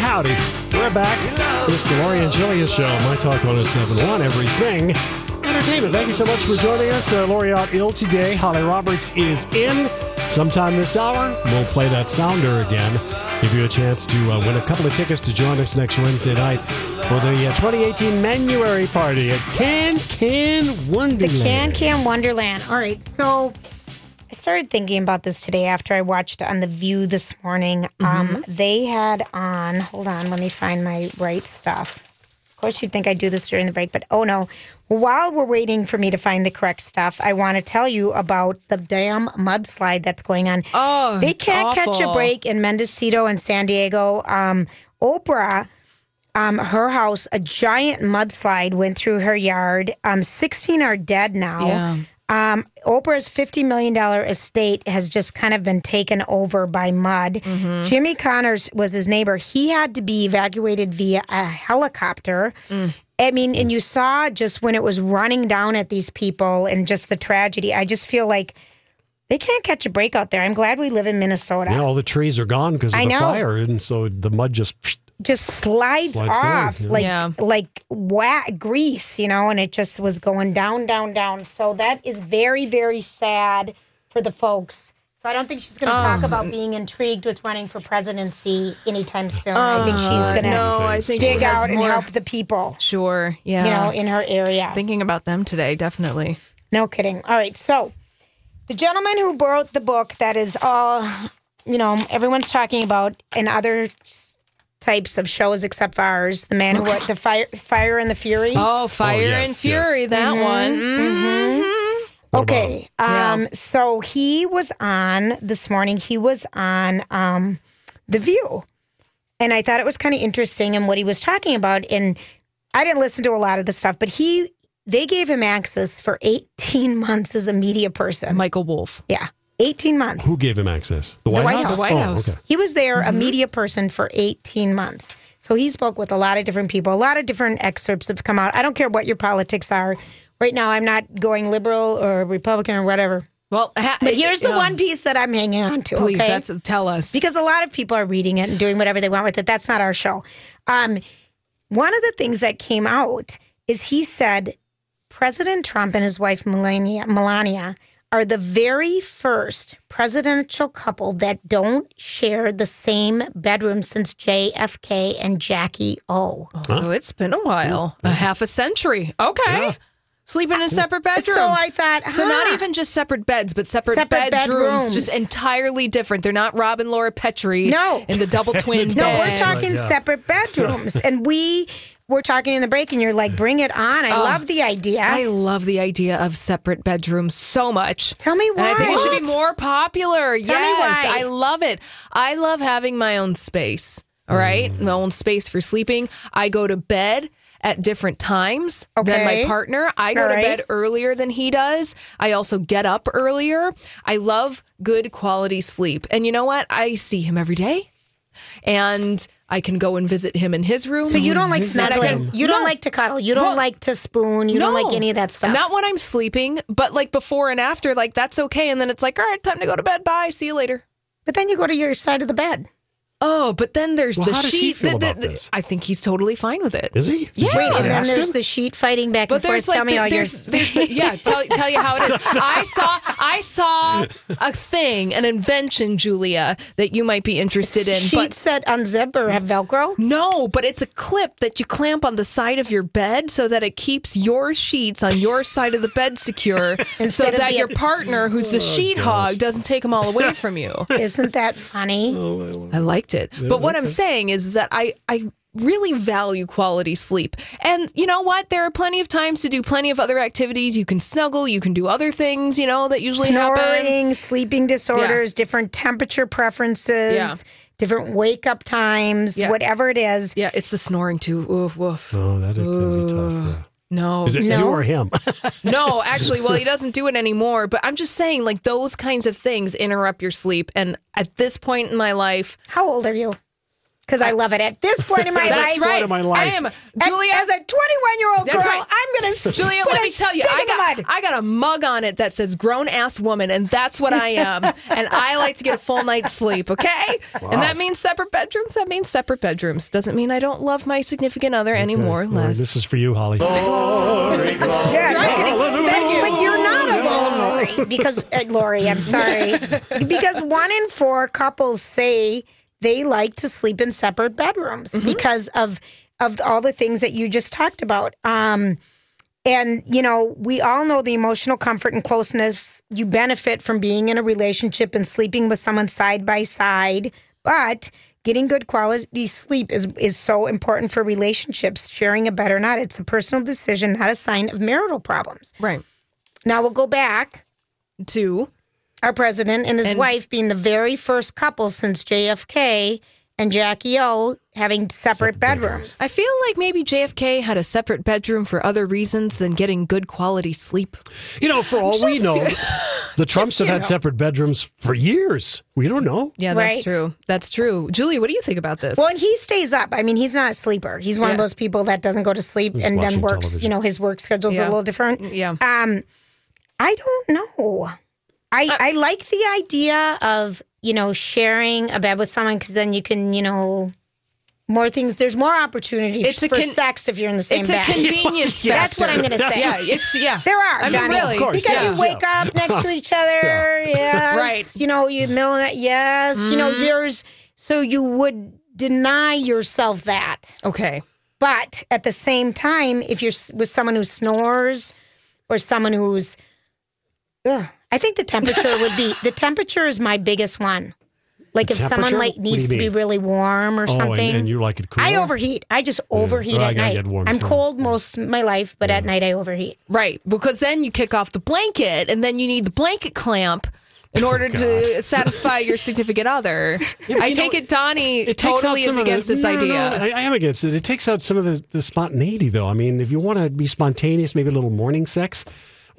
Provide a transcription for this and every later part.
Howdy. We're back. It's the Lori and Julia Show, My Talk 1071, Everything Entertainment. Thank you so much for joining us. Uh, Lori out ill today. Holly Roberts is in. Sometime this hour, we'll play that sounder again. Give you a chance to uh, win a couple of tickets to join us next Wednesday night for the uh, 2018 Manuary Party at Can Can Wonderland. The Can Can Wonderland. All right, so I started thinking about this today after I watched on The View this morning. Um, they had on, hold on, let me find my right stuff. Of course, you'd think I'd do this during the break, but oh no. While we're waiting for me to find the correct stuff, I want to tell you about the damn mudslide that's going on. Oh, they can't catch a break in Mendocino and San Diego. Um, Oprah um, her house, a giant mudslide went through her yard. Um, 16 are dead now. Yeah. Um, Oprah's $50 million estate has just kind of been taken over by mud. Mm-hmm. Jimmy Connors was his neighbor. He had to be evacuated via a helicopter. Mm. I mean, and you saw just when it was running down at these people and just the tragedy. I just feel like they can't catch a break out there. I'm glad we live in Minnesota. Yeah, all the trees are gone because of I the know. fire, and so the mud just. Just slides, Slides off down, yeah. like Yeah. like wet grease, you know, and it just was going down, down, down. So that is very, very sad for the folks. So I don't think she's going to talk about being intrigued with running for presidency anytime soon. I think she's going to Uh, no, I think dig out and more- help the people, Sure. Yeah. you know, in her area. Thinking about them today, definitely. No kidding. All right. So the gentleman who wrote the book that is all, you know, everyone's talking about and other types of shows except for ours, the man who wrote the fire, fire and the fury. Oh, Fire yes, and Fury, yes. that one. Mm-hmm. Mhm. What about Okay. Um, so he was on this morning, he was on um, The View. And I thought it was kind of interesting in what he was talking about. And I didn't listen to a lot of the stuff, but he they gave him access for 18 months as a media person. Michael Wolff. yeah. 18 months. Who gave him access? The White, White House. House. The White Oh, House. okay. He was there, a media person for 18 months. So he spoke with a lot of different people. A lot of different excerpts have come out. I don't care what your politics are. Right now, I'm not going liberal or Republican or whatever. Well, ha- But here's the yeah. one piece that I'm hanging on to. Please, okay? that's tell us because a lot of people are reading it and doing whatever they want with it. That's not our show. Um, one of the things that came out is he said President Trump and his wife Melania, Melania are the very first presidential couple that don't share the same bedroom since JFK and Jackie O. Oh, so it's been a while, a half a century. Okay. Sleeping in separate bedrooms. So I thought, So not even just separate beds, but separate, Separate bedrooms, bedrooms. just entirely different. They're not Rob and Laura Petrie No. in the double twin No, we're talking Yeah. separate bedrooms, and we were talking in the break, and you're like, "Bring it on!" I oh, love the idea. I love the idea of separate bedrooms so much. Tell me And I think it should be more popular. Tell me yes, why. I love it. I love having my own space. All right, mm. my own space for sleeping. I go to bed at different times than my partner. I go All to right. bed earlier than he does. I also get up earlier. I love good quality sleep. And you know what? I see him every day. And I can go and visit him in his room. So you don't like And snuggling. can- You don't No. like to cuddle. You don't Well, like to spoon. You don't like any of that stuff. Not when I'm sleeping, but like before and after, like that's okay. And then it's like, all right, time to go to bed. Bye. See you later. But then you go to your side of the bed. Oh, but then there's Well, the how does he sheet. feel the- the- about this? I think he's totally fine with it. Is he? Did Yeah. Wait, And then there's him? the sheet fighting back But and forth. like Tell me the- all your. there's, there's the, yeah tell, tell you how it is i saw i saw a thing an invention julia that you might be interested in but sheets that unzip or have Velcro. no but it's a clip that you clamp on the side of your bed so that it keeps your sheets on your side of the bed secure and so that the- your partner who's the oh, sheet hog doesn't take them all away from you Isn't that funny? Oh, I liked it. But what I'm saying is that I, I really value quality sleep. And you know what? There are plenty of times to do plenty of other activities. You can snuggle, you can do other things, you know, that usually happen. Snoring, sleeping disorders, different temperature preferences, Yeah. different wake up times, Yeah. whatever it is. Yeah, it's the snoring too. Oof, woof. Oh, that'd, that'd be tough. Yeah. No. Is it you or him? no, actually, well, he doesn't do it anymore. But I'm just saying, like, those kinds of things interrupt your sleep. And at this point in my life, How old are you? Because I love it. At this point in my that's life, right. in my life. I am. Julia, as a 21 year old girl, That's right. I'm going to Julia, let me tell you, I got I got a mug on it that says "grown ass woman," and that's what I am. and I like to get a full night's sleep. Okay, and that means separate bedrooms. That means separate bedrooms. Doesn't mean I don't love my significant other any more or All right, less. this is for you, Holly. Yeah, right. Thank you. But you're not alone, Lori. Because uh, Lori, I'm sorry. because one in four couples say they like to sleep in separate bedrooms because of of all the things that you just talked about. Um, and you know, we all know the emotional comfort and closeness you benefit from being in a relationship and sleeping with someone side by side. But getting good quality sleep is is so important for relationships. Sharing a bed or not, it's a personal decision, not a sign of marital problems. right. Now we'll go back. Two. Our president and his And- wife being the very first couple since JFK and Jackie O having separate, bedrooms. I feel like maybe JFK had a separate bedroom for other reasons than getting good quality sleep. You know, for all we know, the Trumps have had know. separate bedrooms for years. We don't know. Yeah, Right. that's true. That's true. Julie, what do you think about this? Well, and he stays up. I mean, he's not a sleeper. He's one of those people that doesn't go to sleep and then works. television. You know, his work schedule's Yeah. a little different. yeah. Um, I don't know. I Uh, I like the idea of you know sharing a bed with someone because then you can you know more things. There's more opportunity It's a for con- sex if you're in the same bed. it's a bed. convenience That's what I'm going to say. Yeah, it's yeah. There are, I mean, Donnie. really, Of course, because yeah. you wake up next to each other. Yes. Right. You know, you middle of the night. Yes. You know, there's so you would deny yourself that. Okay. But at the same time, if you're with someone who snores or someone who's, ugh, I think the temperature would be the temperature is my biggest one. Like if someone temperature? like What do needs you to be mean? really warm or Oh, and, something. and you like it cool? I overheat. I just overheat Oh, I at gotta night. get warm, I'm too. cold most of my life, but at night I overheat. Right, because then you kick off the blanket, and then you need the blanket clamp in oh, order to satisfy your significant other. I take know, it Donnie It takes totally out is some against of the, this no, no, idea. no, I, I am against it. It takes out some of the, the spontaneity, though. I mean, if you want to be spontaneous, maybe a little morning sex.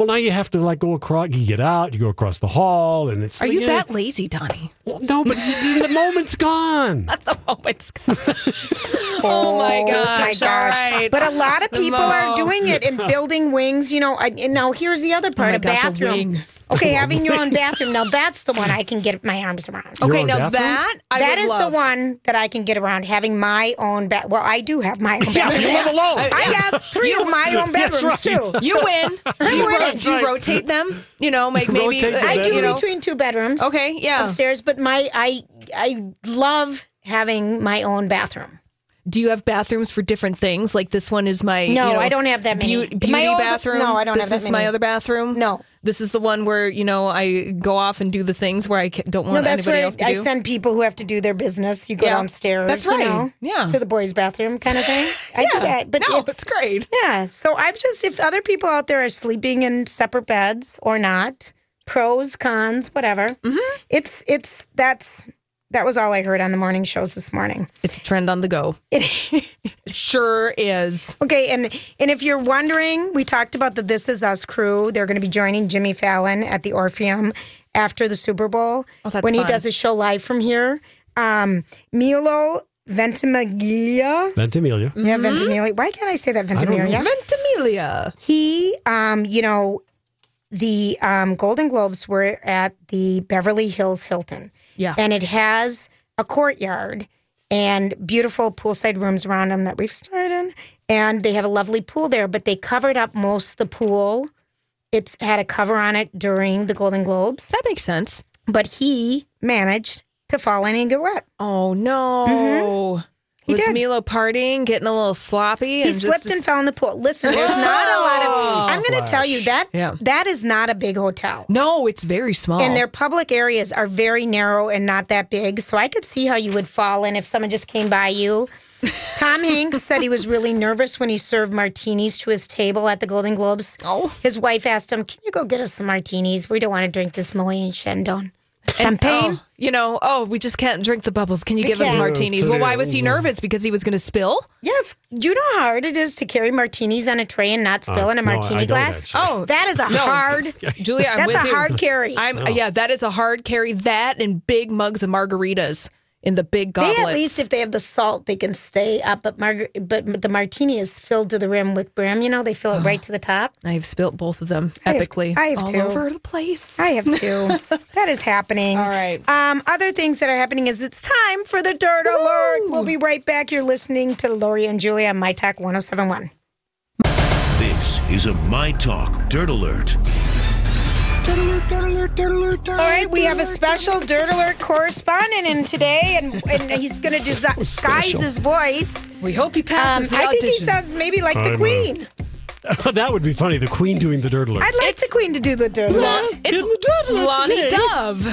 Well, now you have to like go across. You get out, you go across the hall, and it's. Are like, you yeah. that lazy, Donnie? Well, no, but the moment's gone. Oh, it's oh my gosh! Oh my all gosh. right. But a lot of people are doing it and building wings. You know, I, and now here's the other oh, part: Oh my a gosh, a bathroom. wing. Okay, having your own bathroom. Now that's the one I can get my arms around. Your okay, now bathroom? that I That would is love. the one that I can get around. Having my own bed. Well, I do have my own bathroom. you live alone. I have three of my own bedrooms right. too. You win. Do you, winning. Ro- do you rotate them? You know, like maybe Rotate the uh, I do you know. between two bedrooms. Okay, yeah. Upstairs, but my I I love having my own bathroom. Do you have bathrooms for different things? Like this one is my No, you know, I don't have that many. beau- beauty My old- bathroom. no, I don't this have that is my many. other bathroom. No. This is the one where you know I go off and do the things where I don't want No, that's anybody where else to do. I do. send people who have to do their business. You go Yeah. downstairs. That's you right. know, Yeah. To the boys' bathroom kind of thing. I do that. But no, it's, it's great. Yeah. So I'm just, if other people out there are sleeping in separate beds or not, pros, cons, whatever, Mm-hmm. it's, it's, that's, that was all I heard on the morning shows this morning. It's a trend on the go. It sure is. Okay, and and if you're wondering, we talked about the This Is Us crew. They're going to be joining Jimmy Fallon at the Orpheum after the Super Bowl Oh, that's when he does a show live from here. Um, Milo Ventimiglia. Ventimiglia. Yeah, Mm-hmm. Ventimiglia. Why can't I say that. Ventimiglia? Ventimiglia. He, um, you know, the um, Golden Globes were at the Beverly Hills Hilton. Yeah. And it has a courtyard and beautiful poolside rooms around them that we've started in. And they have a lovely pool there, but they covered up most of the pool. It's had a cover on it during the Golden Globes, That makes sense. but he managed to fall in and get wet. Oh no. Mm-hmm. He was did. Milo partying, getting a little sloppy? He and slipped just, and fell in the pool. Listen, there's not a lot of. I'm going to tell you that Yeah. that is not a big hotel. No, it's very small. And their public areas are very narrow and not that big. So I could see how you would fall in if someone just came by you. Tom Hanks said he was really nervous when he served martinis to his table at the Golden Globes. Oh. His wife asked him, Can you go get us some martinis? We don't want to drink this Moet and Chandon. Champagne? Oh, you know, oh, we just can't drink the bubbles. Can you give us can't. martinis? Well, why was he nervous? Because he was going to spill? Yes. Do you know how hard it is to carry martinis on a tray and not spill uh, in a martini don't glass? Oh, that is a hard. Julia, I'm That's with a you. hard carry. I'm yeah, that is a hard carry. That and big mugs of margaritas in the big They at least, if they have the salt, they can stay up. But mar- but the martini is filled to the rim with brim. You know, they fill it right to the top. I've spilt both of them I have- epically I have all too. over the place. I have two. that is happening. All right. Um, other things that are happening is it's time for the dirt alert. We'll be right back. You're listening to Lori and Julia on My Talk 1071. This is a My Talk Dirt Alert. All right, we have a special Dirt Alert correspondent in today, and, and he's going to disguise his voice. we hope he Um, passes the I think he sounds maybe like I the know. Queen. that would be funny. The Queen doing the dirt alert. I'd like the Queen to do the Dirt Alert. it's the dirt alert Lonnie today. Dove.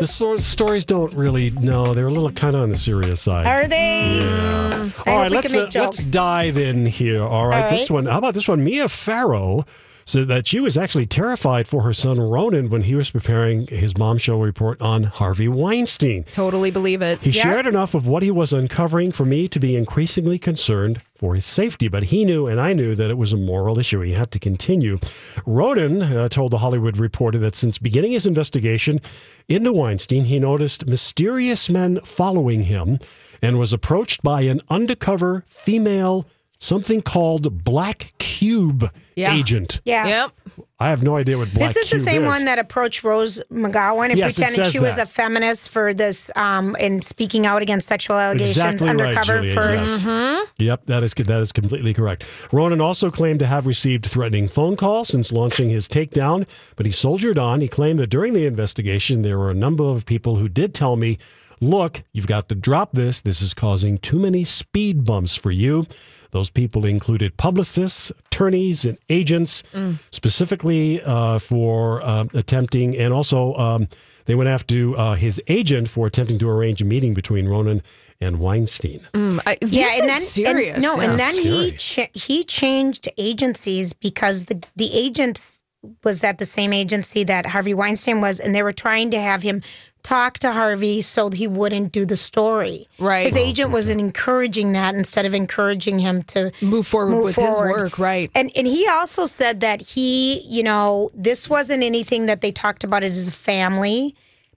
the stor- stories don't really. No, they're a little kind of on the serious side. Are they? I All hope let's uh, let's dive in here. All right, All this one. How about this one? Mia Farrow said that she was actually terrified for her son Ronan when he was preparing his mom show report on Harvey Weinstein. Totally believe it. He Yeah. shared enough of what he was uncovering for me to be increasingly concerned for his safety, but he knew and I knew that it was a moral issue. He had to continue. Ronan uh, told the Hollywood Reporter that since beginning his investigation into Weinstein, he noticed mysterious men following him and was approached by an undercover female, something called Black Cube Yeah. agent. Yeah. Yep. I have no idea what Black This is the same is. one that approached Rose McGowan and Yes, pretended says she was a feminist for this um and speaking out against sexual allegations Exactly undercover right, Julia, for yes. Mm-hmm. Yep, that is that is completely correct. Ronan also claimed to have received threatening phone calls since launching his takedown, but he soldiered on. He claimed that during the investigation there were a number of people who did tell me, "Look, you've got to drop this. This is causing too many speed bumps for you." Those people included publicists, attorneys, and agents, specifically uh, for uh, attempting, and also um, they went after uh, his agent for attempting to arrange a meeting between Ronan and Weinstein. I, yeah, these and are then serious. And, no, Yeah. and then he cha- he changed agencies because the the agents was at the same agency that Harvey Weinstein was, and they were trying to have him talk to Harvey so he wouldn't do the story. Right. His agent was encouraging that instead of encouraging him to move forward move with forward. his work, right? And and he also said that he, you know, this wasn't anything that they talked about it as a family,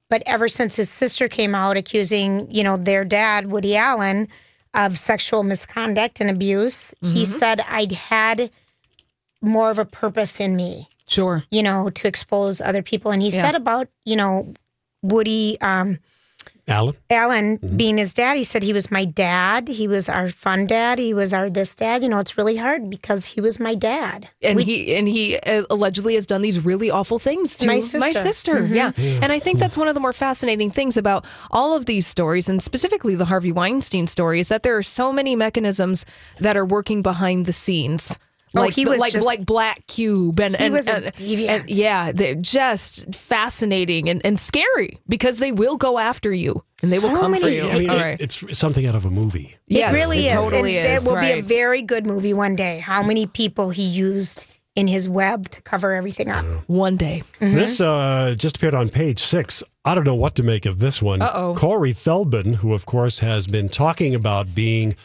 but ever since his sister came out accusing, you know, their dad, Woody Allen, of sexual misconduct and abuse, he mm-hmm. said I'd had more of a purpose in me, Sure. you know, to expose other people. And he said about, you know, Woody um Allen? Allen Mm-hmm. being his dad, he said he was my dad. He was our fun dad. He was our this dad. You know, it's really hard because he was my dad. and he and he uh, allegedly has done these really awful things to My sister. Mm-hmm. Yeah. and I think that's one of the more fascinating things about all of these stories, and specifically the Harvey Weinstein story, is that there are so many mechanisms that are working behind the scenes. Oh, Like he was like just- like Black Cube and He and, was a and- deviant. and- yeah, they're just fascinating and, and scary because they will go after you and they will So come for you. I mean, All it- right. it's something out of a movie. Yes, it really is. Totally and is. There will be a very good movie one day. How many people he used in his web to cover everything up? one day. This uh, just appeared on page six. I don't know what to make of this one. Uh-oh. Corey Feldman, who of course has been talking about being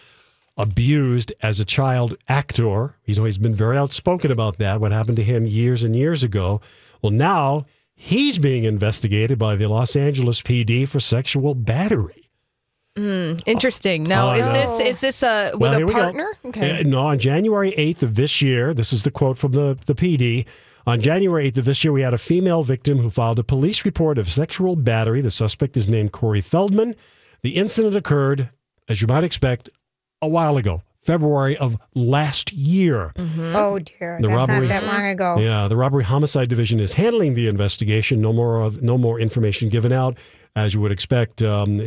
abused as a child actor. He's always been very outspoken about that, what happened to him years and years ago. Well, now he's being investigated by the Los Angeles PD for sexual battery. Interesting. Now, Oh, is this is this a with Well, a partner? Okay. Uh, no, on January 8th of this year, this is the quote from the, the PD. On January 8th of this year, we had a female victim who filed a police report of sexual battery. The suspect is named Corey Feldman. The incident occurred, as you might expect, a while ago, February of last year. Oh dear, The that's robbery- not that long ago. Yeah, the robbery homicide division is handling the investigation. No more, no more information given out, as you would expect. Um,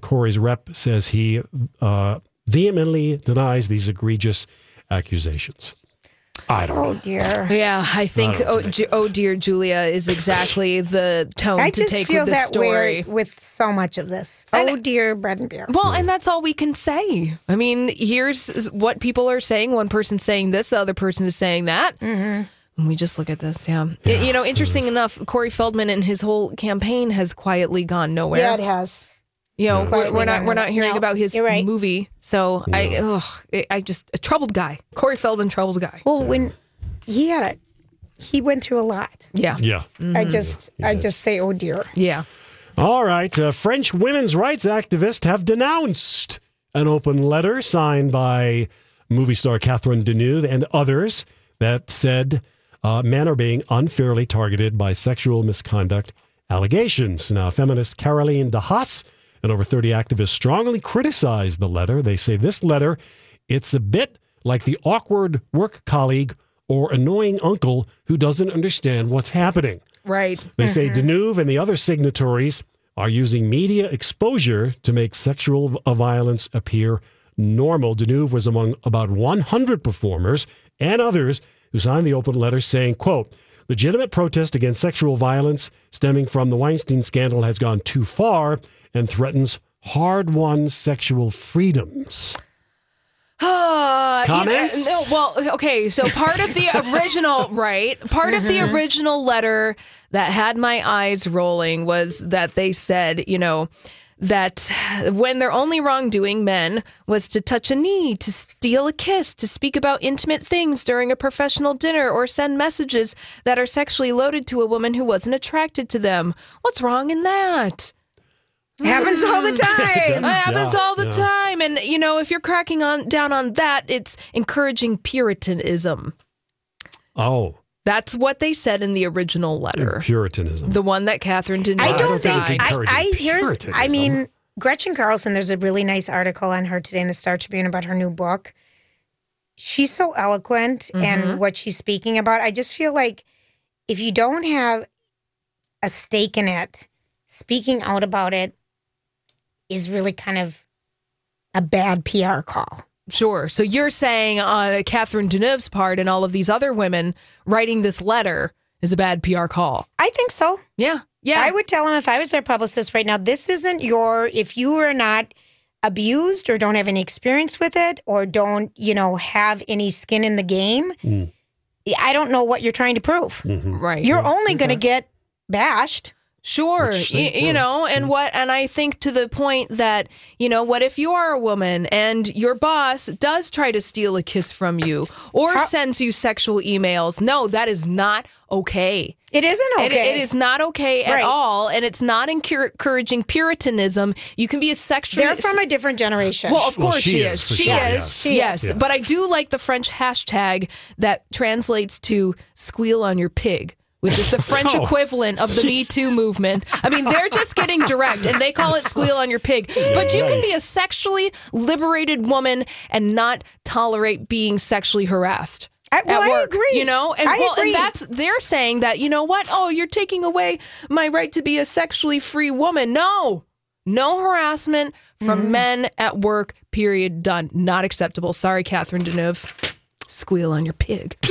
Corey's rep says he uh, vehemently denies these egregious accusations. I don't Oh know. dear. Yeah, I think I oh, Ju- oh dear Julia is exactly the tone I to take feel with this that way story. with so much of this. Oh dear, bread and beer. Well, and that's all we can say. I mean, here's what people are saying. One person's saying this, the other person is saying that. Mm-hmm. And we just look at this, yeah. I- you know, interesting enough, Corey Feldman and his whole campaign has quietly gone nowhere. Yeah, it has. You know, we're, we're not we're not hearing No, about his right. movie. So I, ugh, I- I just a troubled guy. Corey Feldman, troubled guy. Well, when he had it, he went through a lot. Yeah, Yeah. I just, I just say, oh dear. yeah. All right. Uh, French women's rights activists have denounced an open letter signed by movie star Catherine Deneuve and others that said uh, men are being unfairly targeted by sexual misconduct allegations. Now, feminist Caroline de Haas and over 30 activists strongly criticized the letter. They say this letter, it's a bit like the awkward work colleague or annoying uncle who doesn't understand what's happening. Right. They say mm-hmm. Deneuve and the other signatories are using media exposure to make sexual uh, violence appear normal. Deneuve was among about 100 performers and others who signed the open letter saying, quote, legitimate protest against sexual violence stemming from the Weinstein scandal has gone too far and threatens hard-won sexual freedoms. Uh, you know, Comments? no, well, okay. So part of the original, right? Part of the original letter that had my eyes rolling was that they said, you know, that when their only wrongdoing, men, was to touch a knee, to steal a kiss, to speak about intimate things during a professional dinner, or send messages that are sexually loaded to a woman who wasn't attracted to them. What's wrong in that? Happens all the time. That happens Yeah, all the yeah. time. And you know, if you're cracking on down on that, it's encouraging puritanism. Oh, That's what they said in the original letter. Puritanism. The one that Catherine did not I don't think think. I, I here's. I mean, Gretchen Carlson. There's a really nice article on her today in the Star Tribune about her new book. She's so eloquent and mm-hmm. what she's speaking about. I just feel like if you don't have a stake in it, speaking out about it is really kind of a bad PR call. Sure. So you're saying on Catherine Deneuve's part and all of these other women writing this letter is a bad PR call. I think so. Yeah. Yeah. I would tell him if I was their publicist right now, this isn't your, if you are not abused or don't have any experience with it or don't, you know, have any skin in the game, mm. I don't know what you're trying to prove. Mm-hmm. right. You're only going to get bashed. Sure. Which You, you know, and mm. what, and I think to the point that, you know, what if you are a woman and your boss does try to steal a kiss from you or sends you sexual emails? No, that is not okay. It isn't It- okay. it is not okay at Right. all, and it's not encouraging Puritanism. You can be a sexual. They're from a different generation. well, of Well, course she she, is, is. She sure, is. yes. She yes. is. But I do like the French hashtag that translates to "squeal on your pig." Which is the French Oh. equivalent of the Me Too movement. I mean, they're just getting direct and they call it squeal on your pig. But you can be a sexually liberated woman and not tolerate being sexually harassed. I- well, at I agree. You know, and I well, agree. and that's they're saying that you know what? Oh, you're taking away my right to be a sexually free woman. No, no harassment from Mm-hmm. men at work. Period. Done. Not acceptable. Sorry, Catherine Deneuve. Squeal on your pig.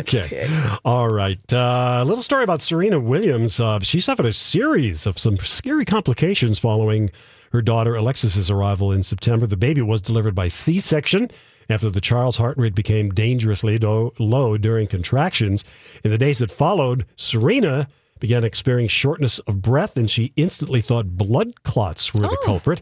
Okay. All right. Uh, a little story about Serena Williams. Uh, she suffered a series of some scary complications following her daughter Alexis's arrival in September. The baby was delivered by C section after the child's heart rate became dangerously do- low during contractions. In the days that followed, Serena began experiencing shortness of breath and she instantly thought blood clots were the culprit.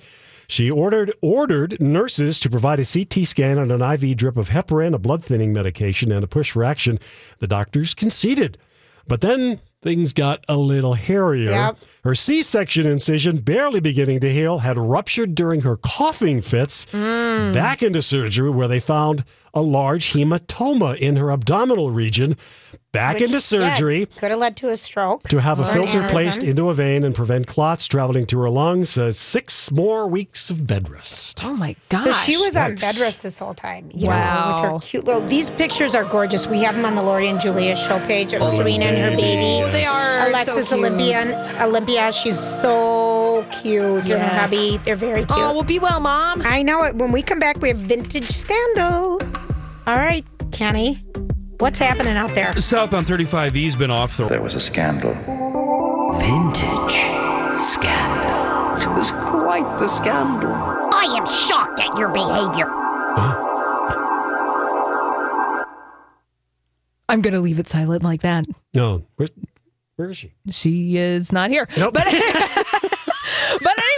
She ordered ordered nurses to provide a CT scan and an IV drip of heparin, a blood thinning medication, and a push for action. The doctors conceded. But then things got a little hairier. Yep. Her C section incision, barely beginning to heal, had ruptured during her coughing fits. Mm. Back into surgery, where they found a large hematoma in her abdominal region. Back Which, into yeah, surgery could have led to a stroke. to have a filter aneurysm. placed into a vein and prevent clots traveling to her lungs. Uh, six more weeks of bed rest. Oh my So gosh. she was on bed rest this whole time. You Wow. Know, with her cute little. These pictures are gorgeous. We have them on the Lori and Julia show page of Serena and her baby. Oh, they are Alexis so cute. Olympia. Olympia. She's so cute. And her hubby. They're very oh, cute. Oh, well, be well, mom. I know it. When we come back, we have vintage scandal. All right, Kenny. What's happening out there? Southbound 35E's been off the. There was a scandal. Vintage scandal. It was quite the scandal. I am shocked at your behavior. I'm going to leave it silent like that. No, where, where is she? She is not here. Nope. But, but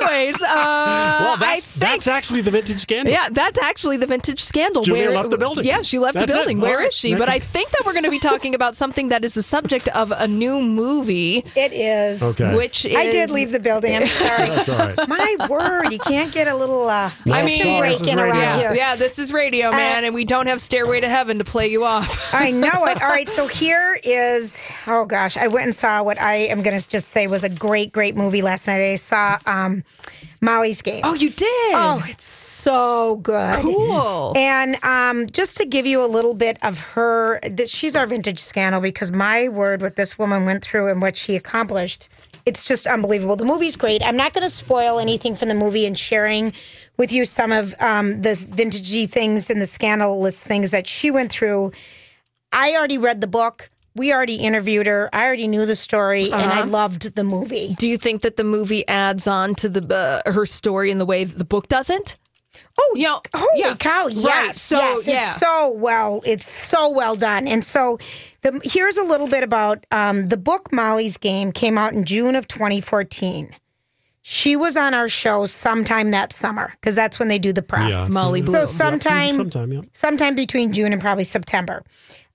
anyways, uh, well, I that's think. that's actually the vintage scandal. yeah, that's actually the vintage scandal. Julia Where- left the building. Yeah, she left That's the it. building. All Where is right. she? But I think that we're going to be talking about something that is the subject of a new movie, It is. Okay. which is. I did leave the building. I'm sorry. That's all right. My word, you can't get a little. Uh, No, I mean, sorry, break this is in around radio. here. Yeah, this is radio, man, and we don't have Stairway to Heaven to play you off. I know it. All right, so here is. Oh gosh, I went and saw what I am going to just say was a great, great movie last night. I saw um, Molly's Game. Oh, you did? Oh, it's so good. cool. And um, just to give you a little bit of her, this, she's our vintage scandal because my word, what this woman went through and what she accomplished, it's just unbelievable. The movie's great. I'm not going to spoil anything from the movie and sharing with you some of um, the vintagey things and the scandalous things that she went through. I already read the book. We already interviewed her. I already knew the story, and I loved the movie. Do you think that the movie adds on to the uh, her story in the way that the book doesn't? Oh, You know, holy yeah. cow! Right, Yes, so, yes, yeah. it's so well. It's so well done. And so, the here's a little bit about um, the book. Molly's Game came out in June of 2014. She was on our show sometime that summer because that's when they do the press. Yeah. Molly So Bloom. sometime, Sometime, yeah. sometime between June and probably September.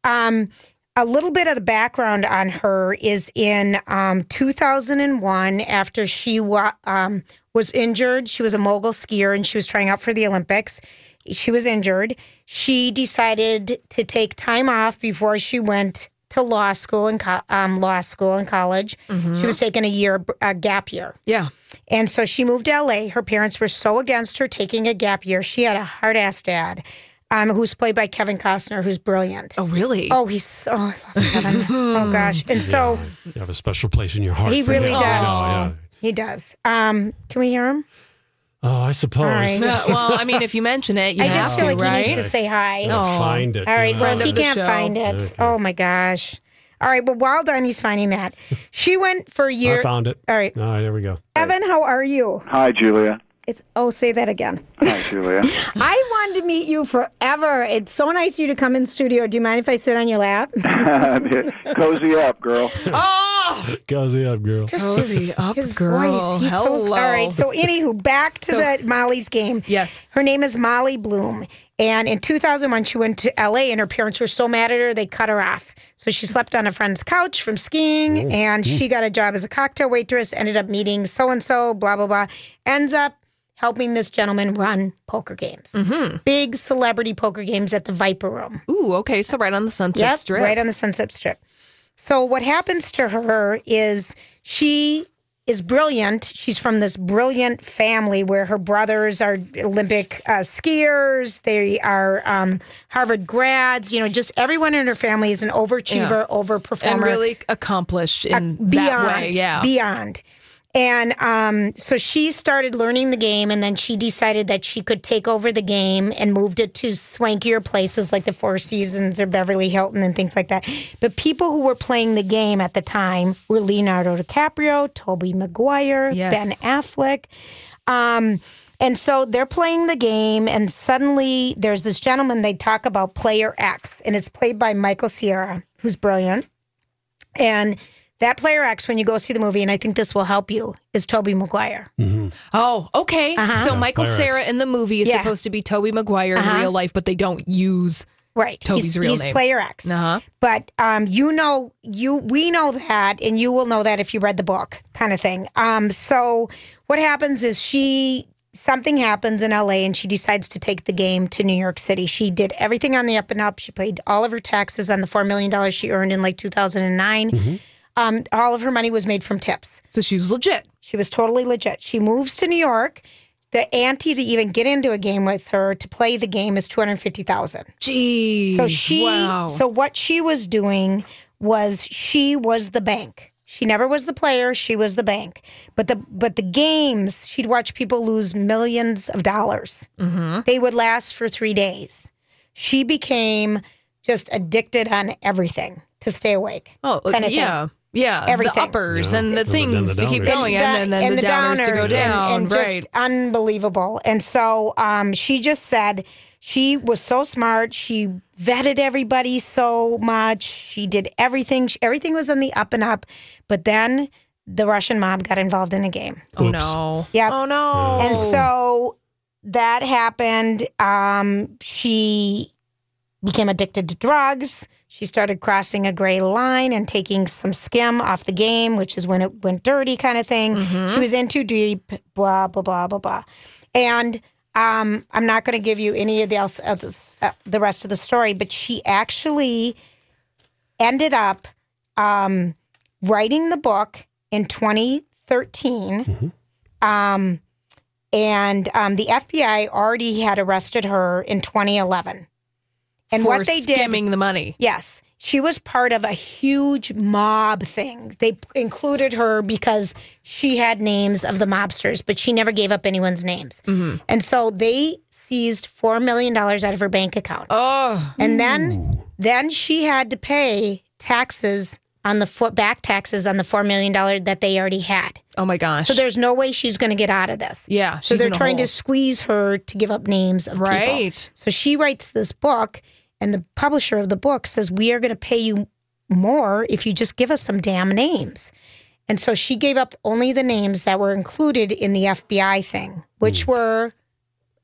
Um, a little bit of the background on her is in um, 2001 after she wa- um, was injured. She was a mogul skier and she was trying out for the Olympics. She was injured. She decided to take time off before she went to law school and co- um, law school and college. She was taking a year a gap year. Yeah. And so she moved to LA. Her parents were so against her taking a gap year. She had a hard ass dad, um, who's played by Kevin Costner, who's brilliant. Oh, really? Oh, he's oh, I love Kevin. oh gosh. And so You have a special place in your heart. he for really him. does. I know, He does. Um, can we hear him? Oh, I suppose. All right. Well, I mean, if you mention it, you I have just feel to, like right? he needs to say hi. I'll Oh. find it. All right. yeah. Well, Friend if he can't show. find it, Okay. oh my gosh. All right. Well, while done, he's finding that. She went for a year. I found it. All right. All right, there we go. Evan, how are you? Hi, Julia. It's oh, say that again. Hi, Julia. I wanted to meet you forever. It's so nice of you to come in studio. Do you mind if I sit on your lap? Cozy up, girl. Oh, Cozy up, girl. cozy up, His girl. voice. He's so Hello. all right. So, anywho, back to So- the Molly's game. Yes. Her name is Molly Bloom. And in 2001, she went to LA, and her parents were so mad at her, they cut her off. So she slept on a friend's couch from skiing, and she mm. got a job as a cocktail waitress, ended up meeting so and so, blah, blah, blah. Ends up helping this gentleman run poker games. Mm-hmm. Big celebrity poker games at the Viper Room. Ooh, okay. So right on the Sunset Yep, Strip. right on the Sunset Strip. So what happens to her is she is brilliant. She's from this brilliant family where her brothers are Olympic uh, skiers. They are um, Harvard grads. You know, just everyone in her family is an overachiever, overperformer, and really accomplished in beyond, that way. Yeah. beyond. And um, so she started learning the game, and then she decided that she could take over the game and moved it to swankier places like the Four Seasons or Beverly Hilton and things like that. But people who were playing the game at the time were Leonardo DiCaprio, Tobey Maguire, Yes. Ben Affleck. Um, and so they're playing the game, and suddenly there's this gentleman they talk about, Player X, and it's played by Michael Cera, who's brilliant. And that Player X, when you go see the movie, and I think this will help you, is Tobey Maguire. Oh, okay. Uh-huh. So Yeah, Michael Player Cera X. in the movie is Yeah. supposed to be Tobey Maguire Uh-huh. in real life, but they don't use Right. Tobey's he's, real he's name. Player X. Uh-huh. But um, you know, you we know that, and you will know that if you read the book, kind of thing. Um, so what happens is she something happens in LA, and she decides to take the game to New York City. She did everything on the up and up. She paid all of her taxes on the four million dollars she earned in like 2009. Um, all of her money was made from tips. So she was legit. She was totally legit. She moves to New York. The ante to even get into a game with her to play the game is two hundred fifty thousand. Jeez. So she, wow. so what she was doing was she was the bank. She never was the player. She was the bank. But the but the games, she'd watch people lose millions of dollars. Mm-hmm. They would last for three days. She became just addicted on everything to stay awake. Oh, kind of yeah. thing. Yeah. Everything. The uppers Yeah. and the And things the to keep downers. going, and, then, then the, downers, to go down. and, right. just unbelievable. And so um, she just said she was so smart. She vetted everybody so much. She did everything. She- Everything was on the up and up. But then the Russian mob got involved in a game. oh, Oops. no. Yep. Oh, no. And so that happened. Um, she became addicted to drugs. She started crossing a gray line and taking some skim off the game, which is when it went dirty, kind of thing. She was in too deep, blah blah blah blah blah. And um, I'm not going to give you any of the else of this, uh, the rest of the story, but she actually ended up um, writing the book in 2013. Um, and um, the FBI already had arrested her in 2011. And For what they did, skimming the money. yes, she was part of a huge mob thing. They included her because she had names of the mobsters, but she never gave up anyone's names. Mm-hmm. And so they seized $4 million out of her bank account. Oh. And then then she had to pay taxes on the foot back taxes on the four million dollar that they already had. Oh, my gosh. So there's no way she's going to get out of this. Yeah, So she's they're in a trying hole. to squeeze her to give up names of people. Right. So she writes this book, and the publisher of the book says we are going to pay you more if you just give us some damn names. And so she gave up only the names that were included in the FBI thing, which Hmm. were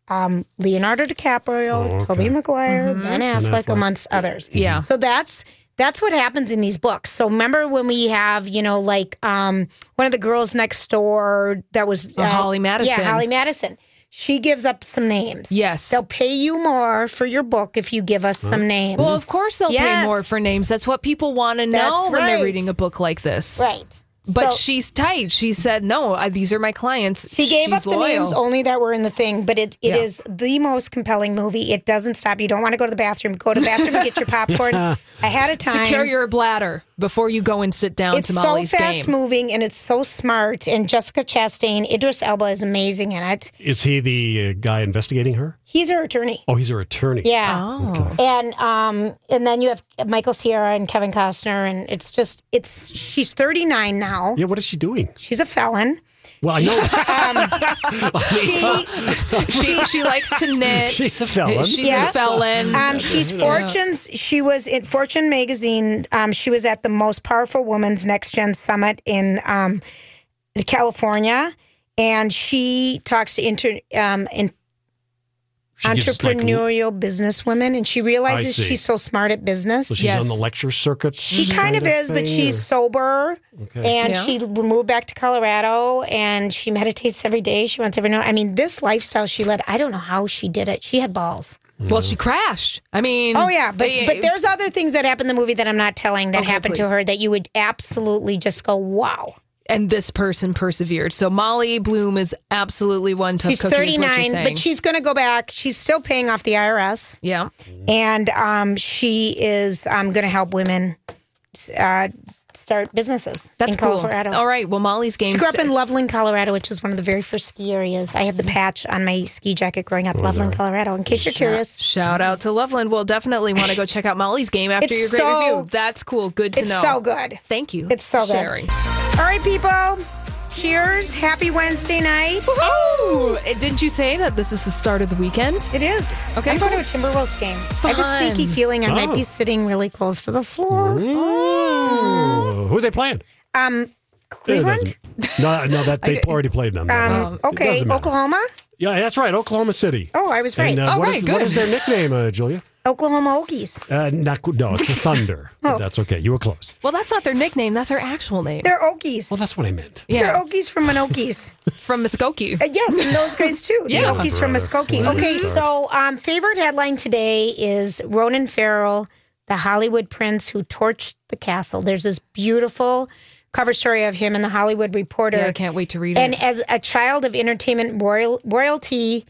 um, Leonardo DiCaprio, Tobey Maguire, Ben Affleck, Affleck. amongst others. Mm-hmm. Yeah. So that's that's what happens in these books. So remember when we have, you know, like um, one of the girls next door that was uh, Holly Madison. Yeah, Holly Madison. She gives up some names. Yes. They'll pay you more for your book if you give us some names. Well, of course they'll pay more for names. That's what people want to know That's when they're right. reading a book like this. Right. But So- she's tight. She said, "No, I, these are my clients." She gave she's up the loyal. names only that were in the thing, but it, it Yeah. is the most compelling movie. It doesn't stop. You don't want to go to the bathroom. Go to the bathroom and get your popcorn ahead of time. Secure your bladder before you go and sit down to it's to so Molly's fast game. moving and it's so smart. And Jessica Chastain, Idris Elba is amazing in it. Is he the uh, guy investigating her? He's her attorney. Oh, he's her attorney. Yeah. Oh. And um and then you have Michael Cera and Kevin Costner and it's just it's she's 39 now. Yeah, what is she doing? She's a felon. Well, I know. she, she likes to knit. She's a felon. She's Yeah. a felon. Um, she's Fortune's. She was in Fortune magazine. Um, she was at the Most Powerful Women's Next Gen Summit in um, California, and she talks to inter um, in She gives, like, entrepreneurial business women, and she realizes she's so smart at business. So she's on the lecture circuit. She kind of is, but she's sober, Okay. and Yeah. she moved back to Colorado, and she meditates every day. She wants everyone. I mean, this lifestyle she led. I don't know how she did it. She had balls. Mm-hmm. well, she crashed. I mean, Oh yeah, but they- but there's other things that happen in the movie that I'm not telling that Okay, happened to her that you would absolutely just go, wow. And this person persevered. So Molly Bloom is absolutely one tough She's cookie. is 39, but she's going to go back. She's still paying off the IRS, yeah. and um, she is um, going to help women uh, start businesses That's in cool. Colorado. All right. Well, Molly's game. She grew up in Loveland, Colorado, which is one of the very first ski areas. I had the patch on my ski jacket growing Oh, up, Loveland, Colorado. In case you're curious, Shout out to Loveland. We'll definitely want to go check out Molly's game after It's your great so- review. That's cool. Good to it's know. It's so good. Thank you. It's so for good. All right, people. Cheers. Happy Wednesday night. Oh, didn't you say that this is the start of the weekend? It is. Okay, I'm going to a. Timberwolves game. I have a sneaky feeling I might Oh. be sitting really close to the floor. Ooh. Who are they playing? Um, Cleveland. No, no, that they already played them. Um, okay. Oklahoma. Yeah, that's right. Oklahoma City. Oh, I was right. And, uh, Oh, what right, is- good. is their nickname, uh, Julia? Oklahoma Okies. Uh, not, no, it's the Thunder. Oh. That's okay. You were close. Well, that's not their nickname. That's their actual name. They're Okies. Well, that's what I meant. Yeah. They're Okies from Minokies. from Muskogee. Uh, yes, and those guys too. Yeah. The Okies from Brother. Muskogee. Where Okay, so um, favorite headline today is Ronan Farrow, the Hollywood prince who torched the castle. There's this beautiful cover story of him in the Hollywood Reporter. Yeah, I can't wait to read And it. And as a child of entertainment royal, royalty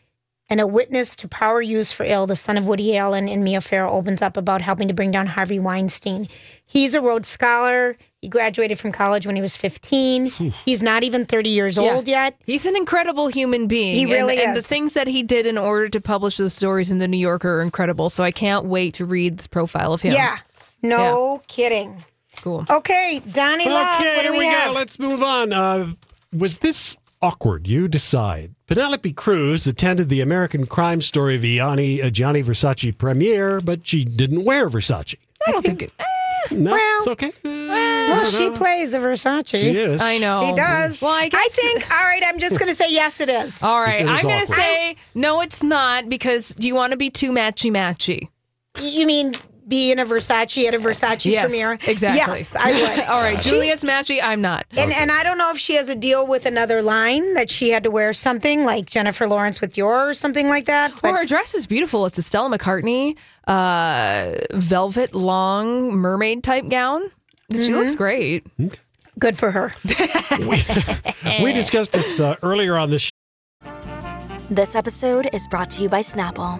and a witness to power used for ill, the son of Woody Allen and Mia Farrow opens up about helping to bring down Harvey Weinstein. He's a Rhodes Scholar. He graduated from college when he was 15. He's not even 30 years Yeah. old yet. He's an incredible human being. He and- really and, the things that he did in order to publish those stories in the New Yorker are incredible. So I can't wait to read this profile of him. Yeah. No kidding. Cool. Okay, Donnie Love. Okay, what here we, we go. Let's move on. Uh, was this awkward? You decide. Penelope Cruz attended the American Crime Story Gianni, uh, Gianni Versace premiere, but she didn't wear Versace. I don't think it. No, Well, it's okay. Well, she plays a Versace. She is. I know. She does. Well, I guess. think, all right, I'm just going to say yes, it is. All right. It is I'm going to say no, it's not because do you want to be too matchy matchy? You mean be in a Versace at a Versace Yes, premiere? exactly. Yes, I would. All right. Julia's matchy. I'm not. And, and I don't know if she has a deal with another line that she had to wear something like Jennifer Lawrence with Dior or something like that. Well, But her dress is beautiful. It's a Stella McCartney uh, velvet long mermaid type gown. She Mm-hmm. looks great. good for her. We discussed this uh, earlier on this This episode is brought to you by Snapple.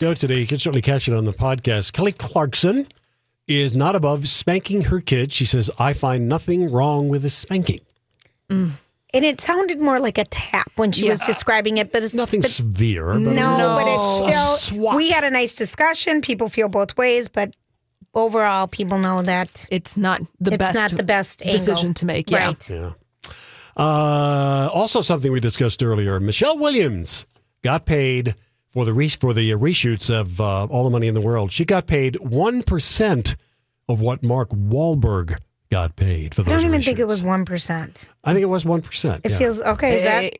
Show today. You can certainly catch it on the podcast. Kelly Clarkson is not above spanking her kid. She says, I find nothing wrong with a spanking. And it sounded more like a tap when she was describing it, but it's Nothing but- severe. But No, but it's still. We had a nice discussion. People feel both ways, but overall, people know that It's not the it's best not the best angle. decision to make. Yeah. Right. Yeah. Uh, also, something we discussed earlier: Michelle Williams got paid for the re- for the reshoots of uh, All the Money in the World. She got paid one percent of what Mark Wahlberg got paid for I those. don't even reshoots. think it was one percent. I think it was one percent. It feels okay. Is that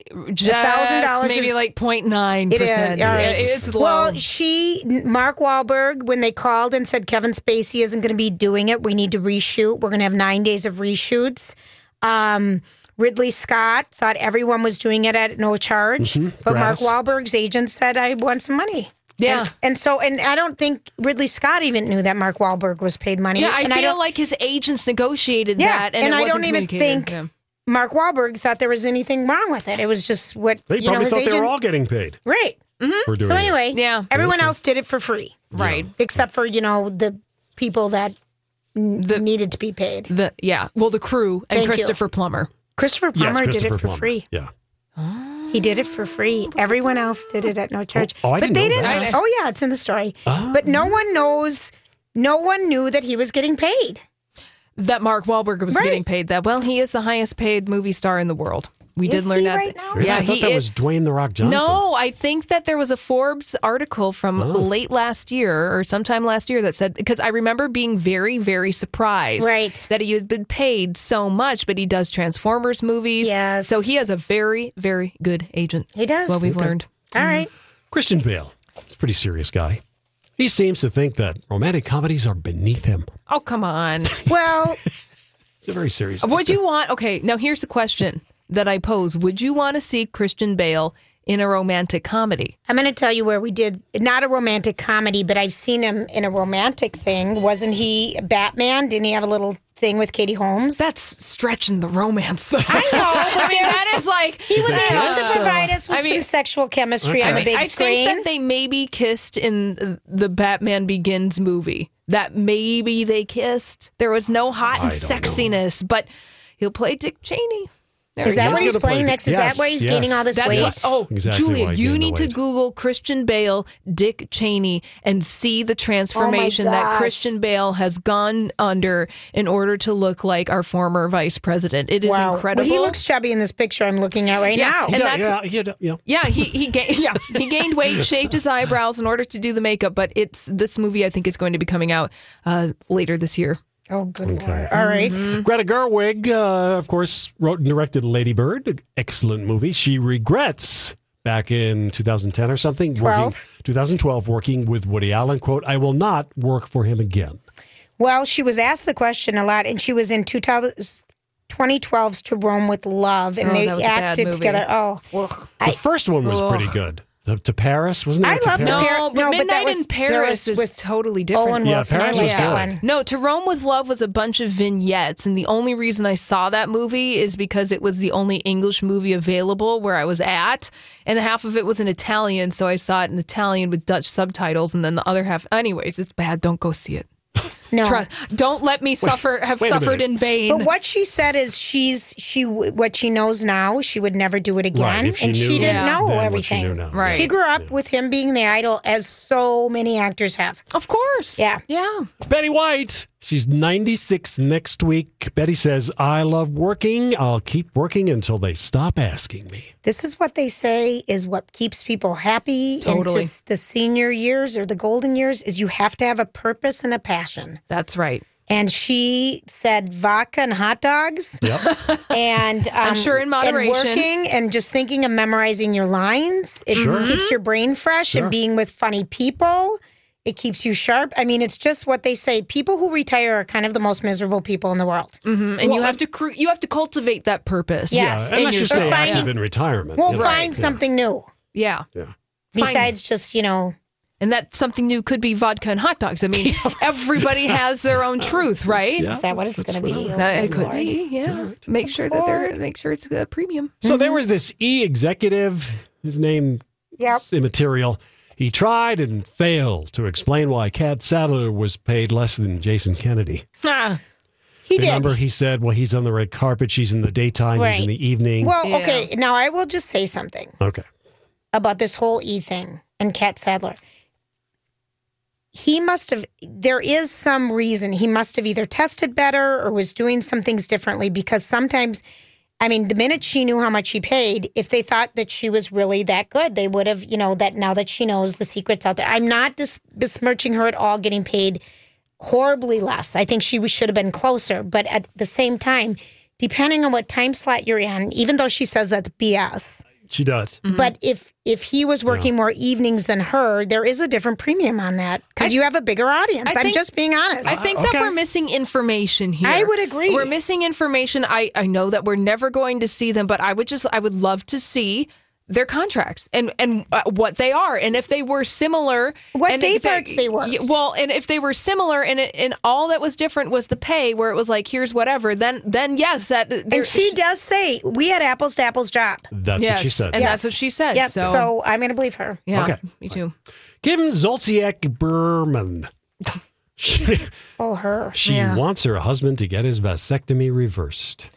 thousand dollars? maybe like 0.9 It is. percent. all right. It's low. Well, she, Mark Wahlberg, when they called and said Kevin Spacey isn't going to be doing it, we need to reshoot. We're going to have nine days of reshoots. Um, Ridley Scott thought everyone was doing it at no charge, Mhm. but Mark Gratis. Wahlberg's agent said, "I want some money." Yeah. and, and so, and I don't think Ridley Scott even knew that Mark Wahlberg was paid money. yeah, I and feel don't, like his agents negotiated Yeah, that, and, and it I wasn't don't even think- Yeah. Mark Wahlberg thought there was anything wrong with it. It was just what They you know probably his thought agent. they were all getting paid right. for doing So it. anyway, Yeah. everyone else did it for free, Right. except for you know the people that n- The- needed to be paid. The yeah, well, the crew and Thank you. Christopher Plummer. Yes, Plummer did it for Plummer. free. Yeah. He did it for free. Oh, Everyone else did it at no charge. Oh, oh, I but didn't they know didn't. that. Oh yeah, it's in the story. Oh. But no one knows. No one knew that he was getting paid. That Mark Wahlberg was Right. getting paid that. Well, he is the highest paid movie star in the world. We Is did learn he that. right now? Really? Yeah, I thought he that is- was Dwayne the Rock Johnson. No, I think that there was a Forbes article from Oh. late last year or sometime last year that said because I remember being very, very surprised Right. that he has been paid so much, but he does Transformers movies. Yes. So he has a very, very good agent. He does. That's what we've Okay. learned. All right. Mm-hmm. Christian Bale. He's a pretty serious guy. He seems to think that romantic comedies are beneath him. Oh, come on. Well, It's a very serious. Would actor. you want? Okay, now here's the question that I pose: Would you want to see Christian Bale in a romantic comedy? I'm going to tell you where we did not a romantic comedy, but I've seen him in a romantic thing. Wasn't he Batman? Didn't he have a little thing with Katie Holmes? That's stretching the romance, though. I know. I mean, that is like he was able to provide us with I mean- some sexual chemistry on I the big I screen. I think that they maybe kissed in the Batman Begins movie. That maybe they kissed. There was no hot and I don't know. sexiness, but he'll play Dick Cheney. There is that what he's gonna play playing next? Is Yes, that why he's yes. gaining all this That's weight? what. Oh, Exactly Julia, you need to. Google Christian Bale, Dick Cheney, and see the transformation that. Christian Bale has gone under in order to look like our former vice president. It is wow. incredible. Well, he looks chubby in this picture I'm looking at right Yeah, now. and yeah, that's- yeah, yeah, yeah. Yeah, he he gained yeah he gained weight, shaved his eyebrows in order to do the makeup. But it's this movie I think is going to be coming out uh, later this year. Oh, good lord! All right. Mm-hmm. Greta Gerwig, uh, of course, wrote and directed Lady Bird, excellent movie. She regrets back in 2010 or something, working, 12. 2012, working with Woody Allen. "Quote: I will not work for him again." Well, she was asked the question a lot, and she was in 2000 2012's To Rome with Love, and Oh, they that was a bad acted together. Oh, ugh. The first one was Ugh. pretty good. The, to Paris, wasn't it? I love the Paris? No, but no, but Midnight was in Paris is with totally different. Owen Yeah, Paris I was like that good. one. No, To Rome with Love was a bunch of vignettes, and the only reason I saw that movie is because it was the only English movie available where I was at, and half of it was in Italian, so I saw it in Italian with Dutch subtitles, and then the other half. Anyways, it's bad. Don't go see it. No. Trust. Don't let me suffer. Have wait suffered in vain. But what she said is she's she what she knows now she would never do it again, Right, she and she didn't Yeah. know then what she everything. knew now. Right. She grew up with him being the idol, as so many actors have. Of course. Yeah. Yeah. Betty White. She's 96 next week. Betty says, I love working. I'll keep working until they stop asking me. This is what they say is what keeps people happy Totally. into the senior years or the golden years is you have to have a purpose and a passion. That's right. And she said vodka and hot dogs. Yep. and um, sure in moderation. and working and just thinking of memorizing your lines. It Sure. keeps your brain fresh Sure. and being with funny people. It keeps you sharp. I mean, it's just what they say. People who retire are kind of the most miserable people in the world. Mhm. And you have to cr- you have to cultivate that purpose. Yes. Yeah, unless you yourself. stay Finding- active in retirement. We'll you know. find something new Yeah. Yeah. besides just you know. And that something new could be vodka and hot dogs. I mean, everybody has their own truth, right? Yeah. Is that what it's going to be? I- That, Oh, it could Lord. be, yeah. Make sure that they're make sure it's a premium. So there was this E executive, his name Yep. immaterial. He tried and failed to explain why Catt Sadler was paid less than Jason Kennedy. Ah, He did. Remember, he said, well, he's on the red carpet, she's in the daytime, he's in the evening. Well, Yeah. okay. Now I will just say something okay. about this whole E thing and Catt Sadler. He must have, there is some reason he must have either tested better or was doing some things differently because sometimes, I mean, the minute she knew how much he paid, if they thought that she was really that good, they would have, you know, that now that she knows the secrets out there. I'm not dis- besmirching her at all getting paid horribly less. I think she should have been closer. But at the same time, depending on what time slot you're in, even though she says that's BS, She does. Mm-hmm. but if if he was working more evenings than her, there is a different premium on that because you have a bigger audience. I I'm just being honest. I think that we're missing information here. I would agree. We're missing information. I, I know that we're never going to see them, but I would just I would love to see their contracts and and uh, what they are and if they were similar What and day exa- parts they worked. Yeah, well and if they were similar and it, and all that was different was the pay where it was like here's whatever then then yes that and she does say we had apples to apples job. That's yes what she said. and that's what she said Yep. so, So, I'm going to believe her. yeah Okay. me too Kim Zolciak Biermann. She, Oh, her. she Yeah. wants her husband to get his vasectomy reversed.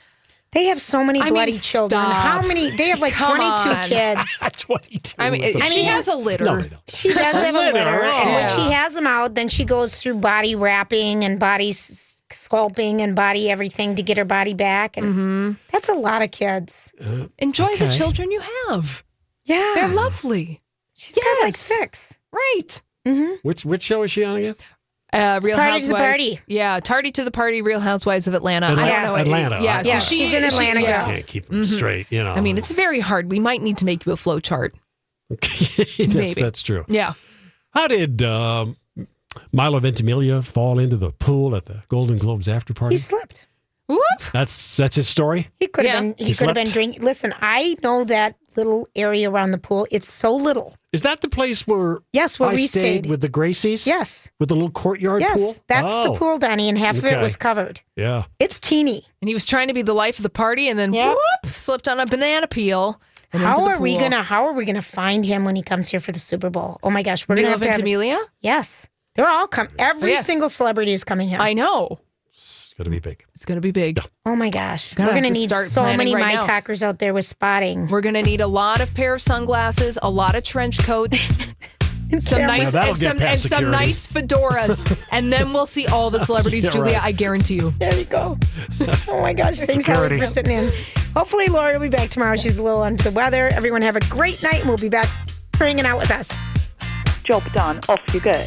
They have so many I mean, bloody children. stop. How many? They have like Come 22 on. kids. 22. I mean, That's a- she has a litter. No, they don't. She does have a Litter, litter, and when she has them out, then she goes through body wrapping and body s- sculpting and body everything to get her body back. And Mm-hmm. that's a lot of kids. Enjoy the children you have. Yeah, They're lovely. She's got like six. Right. Mm-hmm. Which which show is she on again? Uh, Real Party to the Housewives. party. Yeah, Tardy to the Party, Real Housewives of Atlanta. I don't know. Atlanta. Yeah, I so Yeah, she- she's in she- Atlanta, yeah. girl. Can't keep them straight, you know. I mean, it's very hard. We might need to make you a flow chart. that's, maybe. that's true. Yeah. How did um, Milo Ventimiglia fall into the pool at the Golden Globes after party? He slipped. Whoop. That's that's his story. He could have Yeah. been. He, He could have been slept. drinking. Listen, I know that little area around the pool. It's so little. Is that the place where Yes, where I we stayed, stayed. with the Gracies? Yes. with the little courtyard Yes, pool. that's Oh, the pool, Donnie, and half of it was covered. Yeah, It's teeny. And he was trying to be the life of the party and then Yep. whoop, slipped on a banana peel. And into How the are we gonna? How are we gonna find him when he comes here for the Super Bowl? Oh my gosh, we're gonna have to have. Ventimiglia? Yes, they're all come. Every Yes. single celebrity is coming here. I know. It's gonna be big. It's going to be big. oh my gosh, Gonna we're gonna to need start so many right my now. talkers out there with spotting. We're going to need a lot of pair of sunglasses, a lot of trench coats, some nice Now and some, past and some nice fedoras, and then we'll see all the celebrities. Yeah, Julia, right. I guarantee you. There you go. Oh my gosh, thanks Howard for sitting in. Hopefully, Lori will be back tomorrow. She's a little under the weather. Everyone have a great night, and we'll be back hanging out with us. Job done. Off you go.